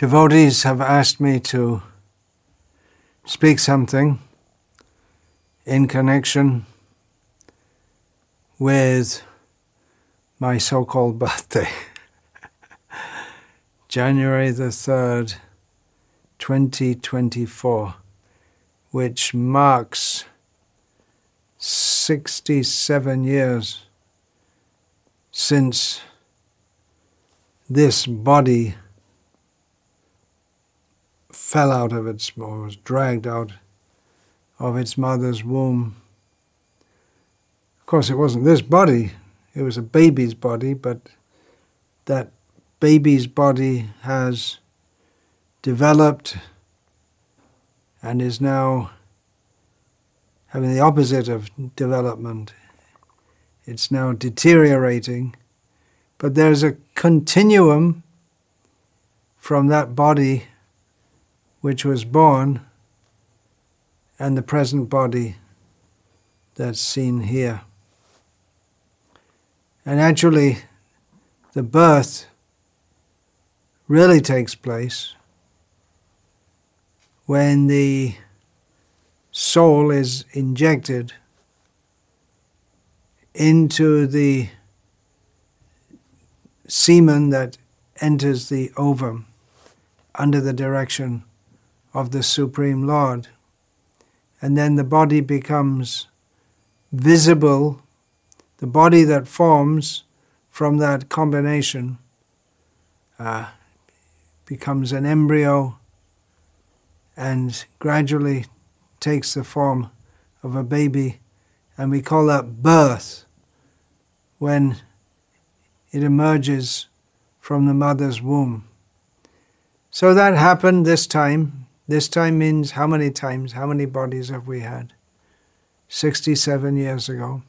devotees have asked me to speak something in connection with my so called birthday, January the 3rd, 2024, which marks 67 years since this body fell out of its, or was dragged out of its mother's womb. Of course, it wasn't this body, it was a baby's body, but that baby's body has developed and is now having the opposite of development. It's now deteriorating, but there's a continuum from that body which was born and the present body that's seen here. And actually, the birth really takes place when the soul is injected into the semen that enters the ovum under the direction of the Supreme Lord. And then the body becomes visible, the body that forms from that combination uh, becomes an embryo and gradually takes the form of a baby. And we call that birth when it emerges from the mother's womb. So that happened this time this time means how many times, how many bodies have we had? 67 years ago.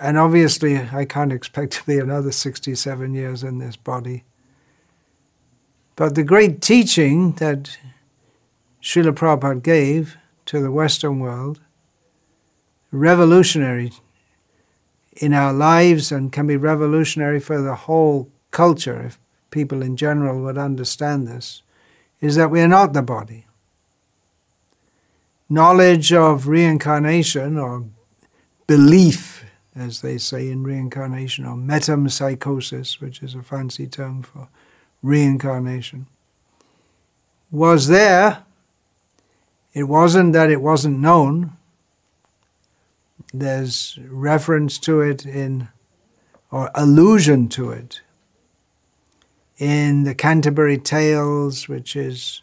And obviously, I can't expect to be another 67 years in this body. But the great teaching that Srila Prabhupada gave to the Western world, revolutionary in our lives and can be revolutionary for the whole culture if people in general would understand this, is that we are not the body. Knowledge of reincarnation or belief, as they say in reincarnation, or metempsychosis, which is a fancy term for reincarnation, was there. It wasn't that it wasn't known. There's reference to it in, or allusion to it in the Canterbury Tales, which is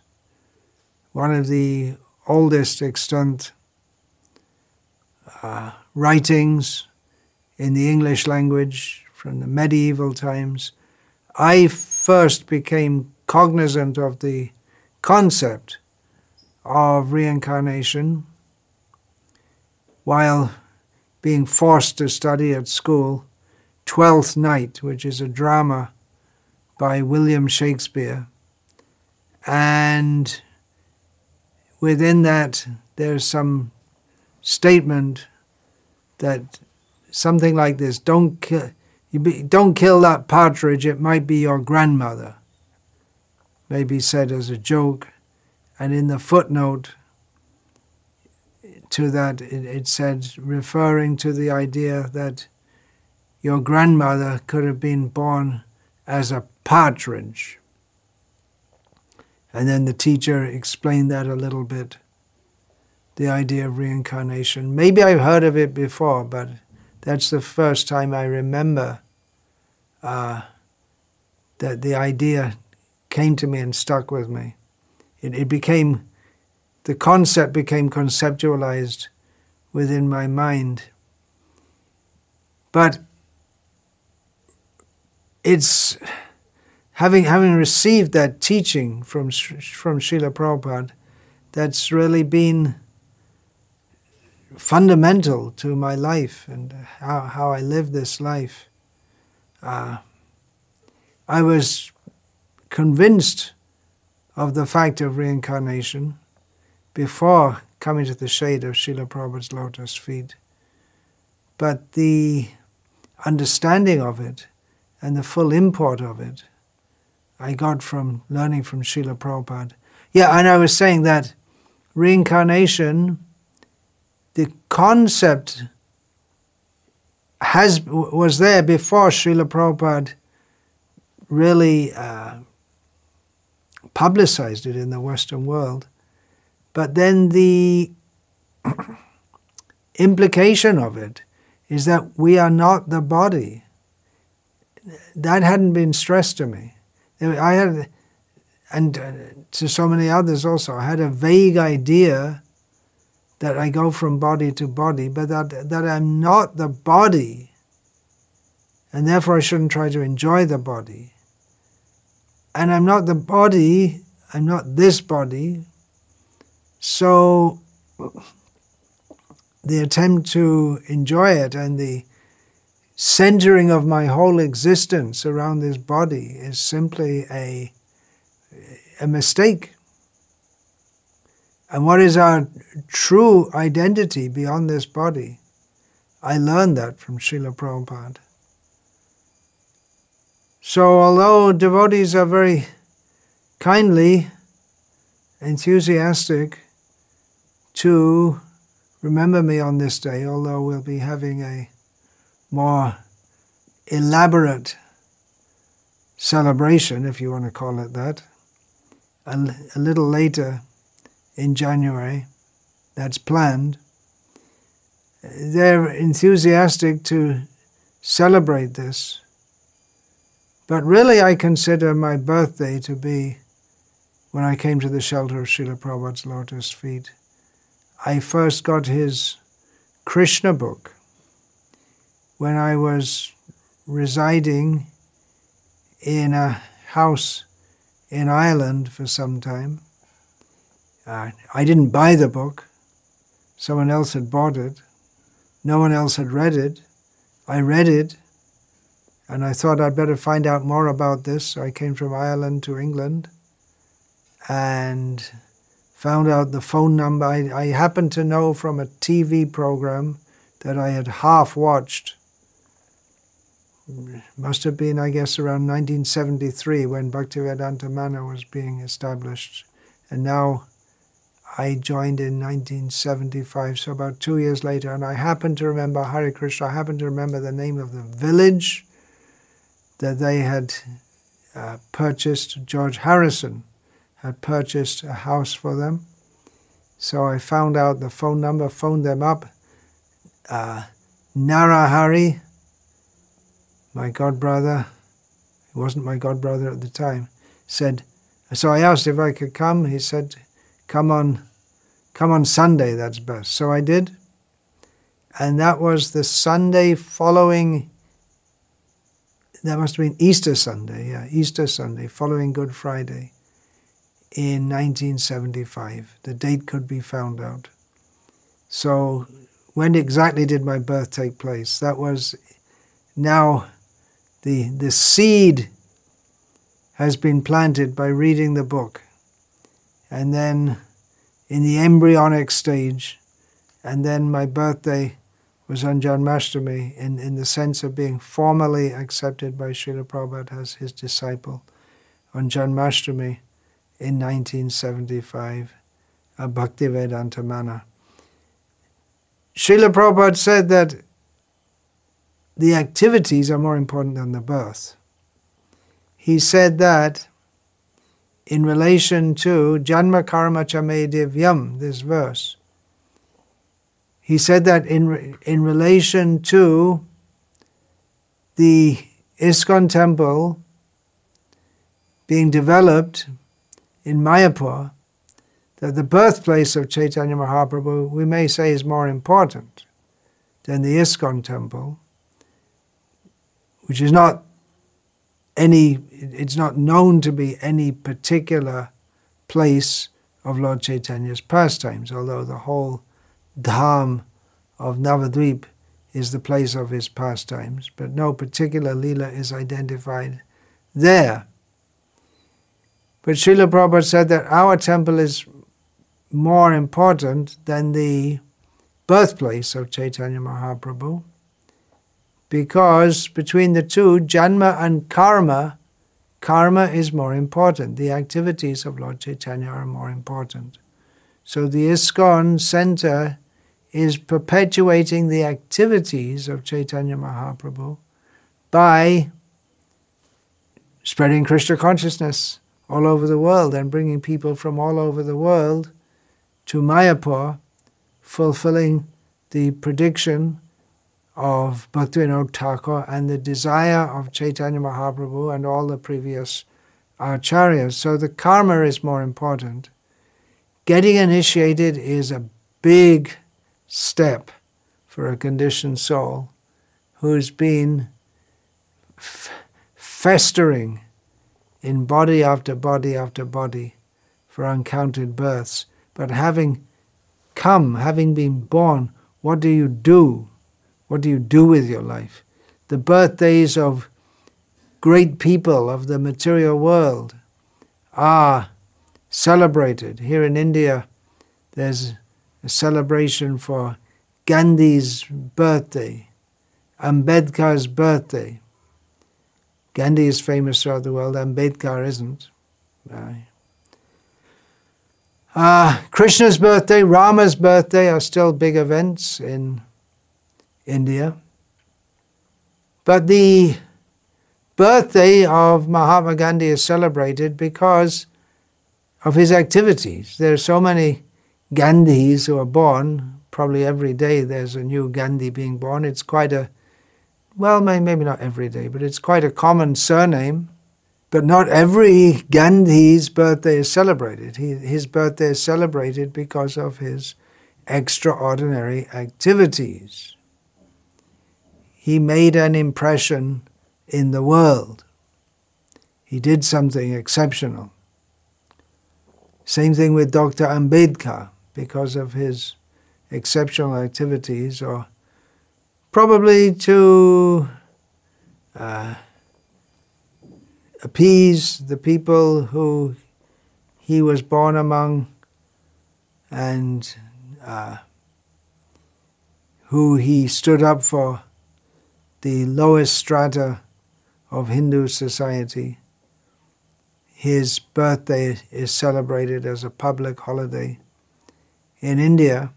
one of the oldest extant uh, writings in the English language from the medieval times, I first became cognizant of the concept of reincarnation while being forced to study at school Twelfth Night, which is a drama by William Shakespeare. And within that, there's some statement that something like this don't kill, be, don't kill that partridge, it might be your grandmother. Maybe said as a joke. And in the footnote to that, it, it said, referring to the idea that your grandmother could have been born as a partridge. And then the teacher explained that a little bit the idea of reincarnation. Maybe I've heard of it before, but that's the first time I remember uh, that the idea came to me and stuck with me. It, it became, the concept became conceptualized within my mind. But it's having having received that teaching from from Srila Prabhupada, that's really been fundamental to my life and how, how I live this life. Uh, I was convinced of the fact of reincarnation before coming to the shade of Srila Prabhupada's lotus feet. But the understanding of it and the full import of it I got from learning from Srila Prabhupada. Yeah, and I was saying that reincarnation, the concept has was there before Srila Prabhupada really uh, publicized it in the Western world. But then the implication of it is that we are not the body. That hadn't been stressed to me. I had, and uh, to so many others also, I had a vague idea that I go from body to body, but that, that I'm not the body, and therefore I shouldn't try to enjoy the body. And I'm not the body, I'm not this body, so the attempt to enjoy it and the centering of my whole existence around this body is simply a, a mistake. And what is our true identity beyond this body? I learned that from Srila Prabhupada. So, although devotees are very kindly, enthusiastic to remember me on this day, although we'll be having a more elaborate celebration, if you want to call it that, a, a little later in January. That's planned. They're enthusiastic to celebrate this. But really, I consider my birthday to be when I came to the shelter of Srila Prabhupada's lotus feet. I first got his Krishna book when I was residing in a house in Ireland for some time. Uh, I didn't buy the book, someone else had bought it. No one else had read it. I read it, and I thought I'd better find out more about this. So I came from Ireland to England and found out the phone number. I, I happened to know from a TV program that I had half watched must have been, I guess, around 1973 when Bhaktivedanta Manor was being established. And now I joined in 1975, so about two years later. And I happen to remember Hare Krishna, I happen to remember the name of the village that they had uh, purchased. George Harrison had purchased a house for them. So I found out the phone number, phoned them up. Uh, Narahari, my godbrother, he wasn't my godbrother at the time, said, so I asked if I could come. He said, come on, come on Sunday, that's best. So I did. And that was the Sunday following, that must have been Easter Sunday, yeah, Easter Sunday, following Good Friday in 1975. The date could be found out. So, when exactly did my birth take place? That was now the, the seed has been planted by reading the book. And then in the embryonic stage, and then my birthday was on Janmashtami in, in the sense of being formally accepted by Srila Prabhupada as his disciple on Janmashtami in 1975 at Bhaktivedanta Manor. Srila Prabhupada said that the activities are more important than the birth. He said that in relation to Janma Karma ca me Divyam, this verse. He said that in, in relation to the ISKCON temple being developed in Mayapur, that the birthplace of Chaitanya Mahaprabhu, we may say, is more important than the ISKCON temple which is not any, it's not known to be any particular place of Lord Chaitanya's pastimes, although the whole dham of Navadvip is the place of his pastimes, but no particular lila is identified there. But Srila Prabhupada said that our temple is more important than the birthplace of Chaitanya Mahaprabhu because between the two, janma and karma, karma is more important. The activities of Lord Chaitanya are more important. So the ISKCON center is perpetuating the activities of Chaitanya Mahaprabhu by spreading Krishna consciousness all over the world and bringing people from all over the world to Mayapur, fulfilling the prediction of Bhaktivinoda Thakur and the desire of Chaitanya Mahaprabhu and all the previous acharyas. So the karma is more important. Getting initiated is a big step for a conditioned soul who's been f- festering in body after body after body for uncounted births. But having come, having been born, what do you do? What do you do with your life? The birthdays of great people of the material world are celebrated. Here in India, there's a celebration for Gandhi's birthday, Ambedkar's birthday. Gandhi is famous throughout the world, Ambedkar isn't. Uh, Krishna's birthday, Rama's birthday are still big events in India. But the birthday of Mahatma Gandhi is celebrated because of his activities. There are so many Gandhis who are born. Probably every day there's a new Gandhi being born. It's quite a, well, maybe not every day, but it's quite a common surname. But not every Gandhi's birthday is celebrated. He, his birthday is celebrated because of his extraordinary activities. He made an impression in the world. He did something exceptional. Same thing with Dr. Ambedkar, because of his exceptional activities, or probably to uh, appease the people who he was born among and uh, who he stood up for the lowest strata of Hindu society. His birthday is celebrated as a public holiday. In India,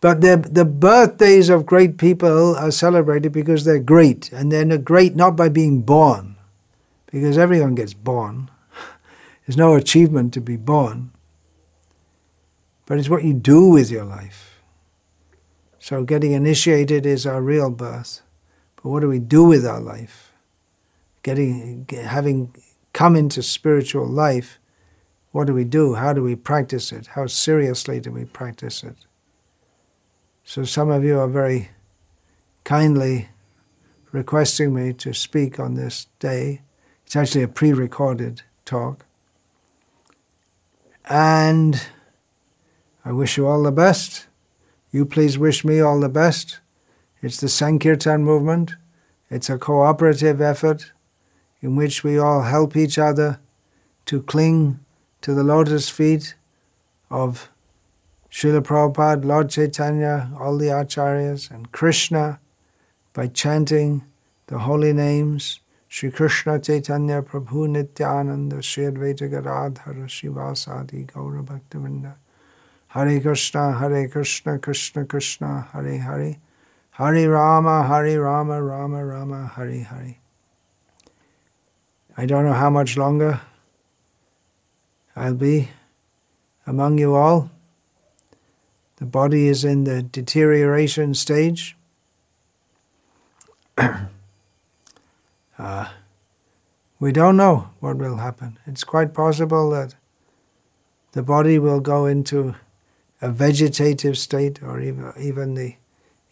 But the, the birthdays of great people are celebrated because they're great. And they're great not by being born, because everyone gets born. There's no achievement to be born. But it's what you do with your life. So getting initiated is our real birth. But what do we do with our life? Getting, having come into spiritual life, what do we do? How do we practice it? How seriously do we practice it? So some of you are very kindly requesting me to speak on this day. It's actually a pre recorded talk. And I wish you all the best. You please wish me all the best. It's the Sankirtan movement. It's a cooperative effort in which we all help each other to cling to the lotus feet of Srila Prabhupada, Lord Chaitanya, all the acharyas, and Krishna by chanting the holy names Sri Krishna Chaitanya Prabhu Nityananda Sri Advaita Gadadhara Srivasadi Gaura Bhaktivinoda Hare Krishna Hare Krishna Krishna Krishna Hare Hare Hare Rama Hare Rama Rama Rama Hare Hare I don't know how much longer I'll be among you all. The body is in the deterioration stage. uh, we don't know what will happen. It's quite possible that the body will go into a vegetative state, or even, even the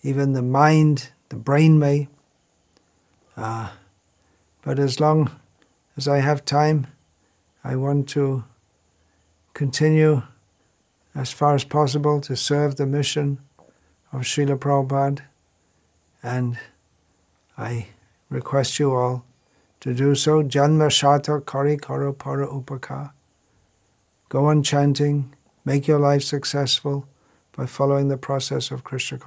even the mind, the brain may. Uh, but as long as I have time, I want to continue as far as possible to serve the mission of Srila Prabhupada, and I request you all to do so. Janma Shata Kari Karo Para Upaka. Go on chanting, make your life successful by following the process of Krishna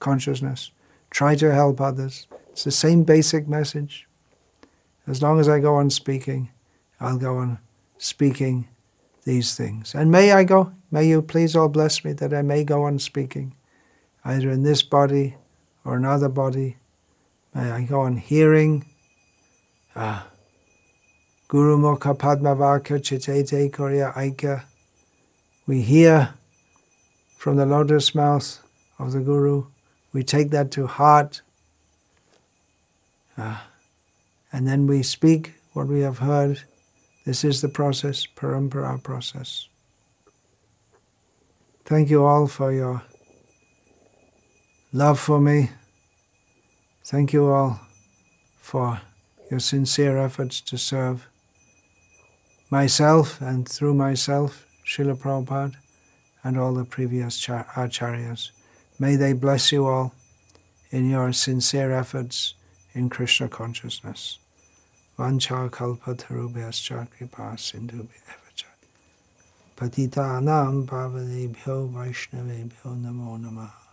consciousness. Try to help others. It's the same basic message. As long as I go on speaking, I'll go on speaking these things. And may I go, may you please all bless me that I may go on speaking, either in this body or another body. May I go on hearing. Ah. Guru Mukha Padma Vakya Chitete Korya Aika. We hear from the lotus mouth of the Guru. We take that to heart. Ah. And then we speak what we have heard this is the process, parampara process. Thank you all for your love for me. Thank you all for your sincere efforts to serve myself and through myself, Srila Prabhupada, and all the previous char- acharyas. May they bless you all in your sincere efforts in Krishna consciousness. Vancha kalpa tarubhyascha kripa Patita anam pavanebhyo vaishnavebhyo namo namaha.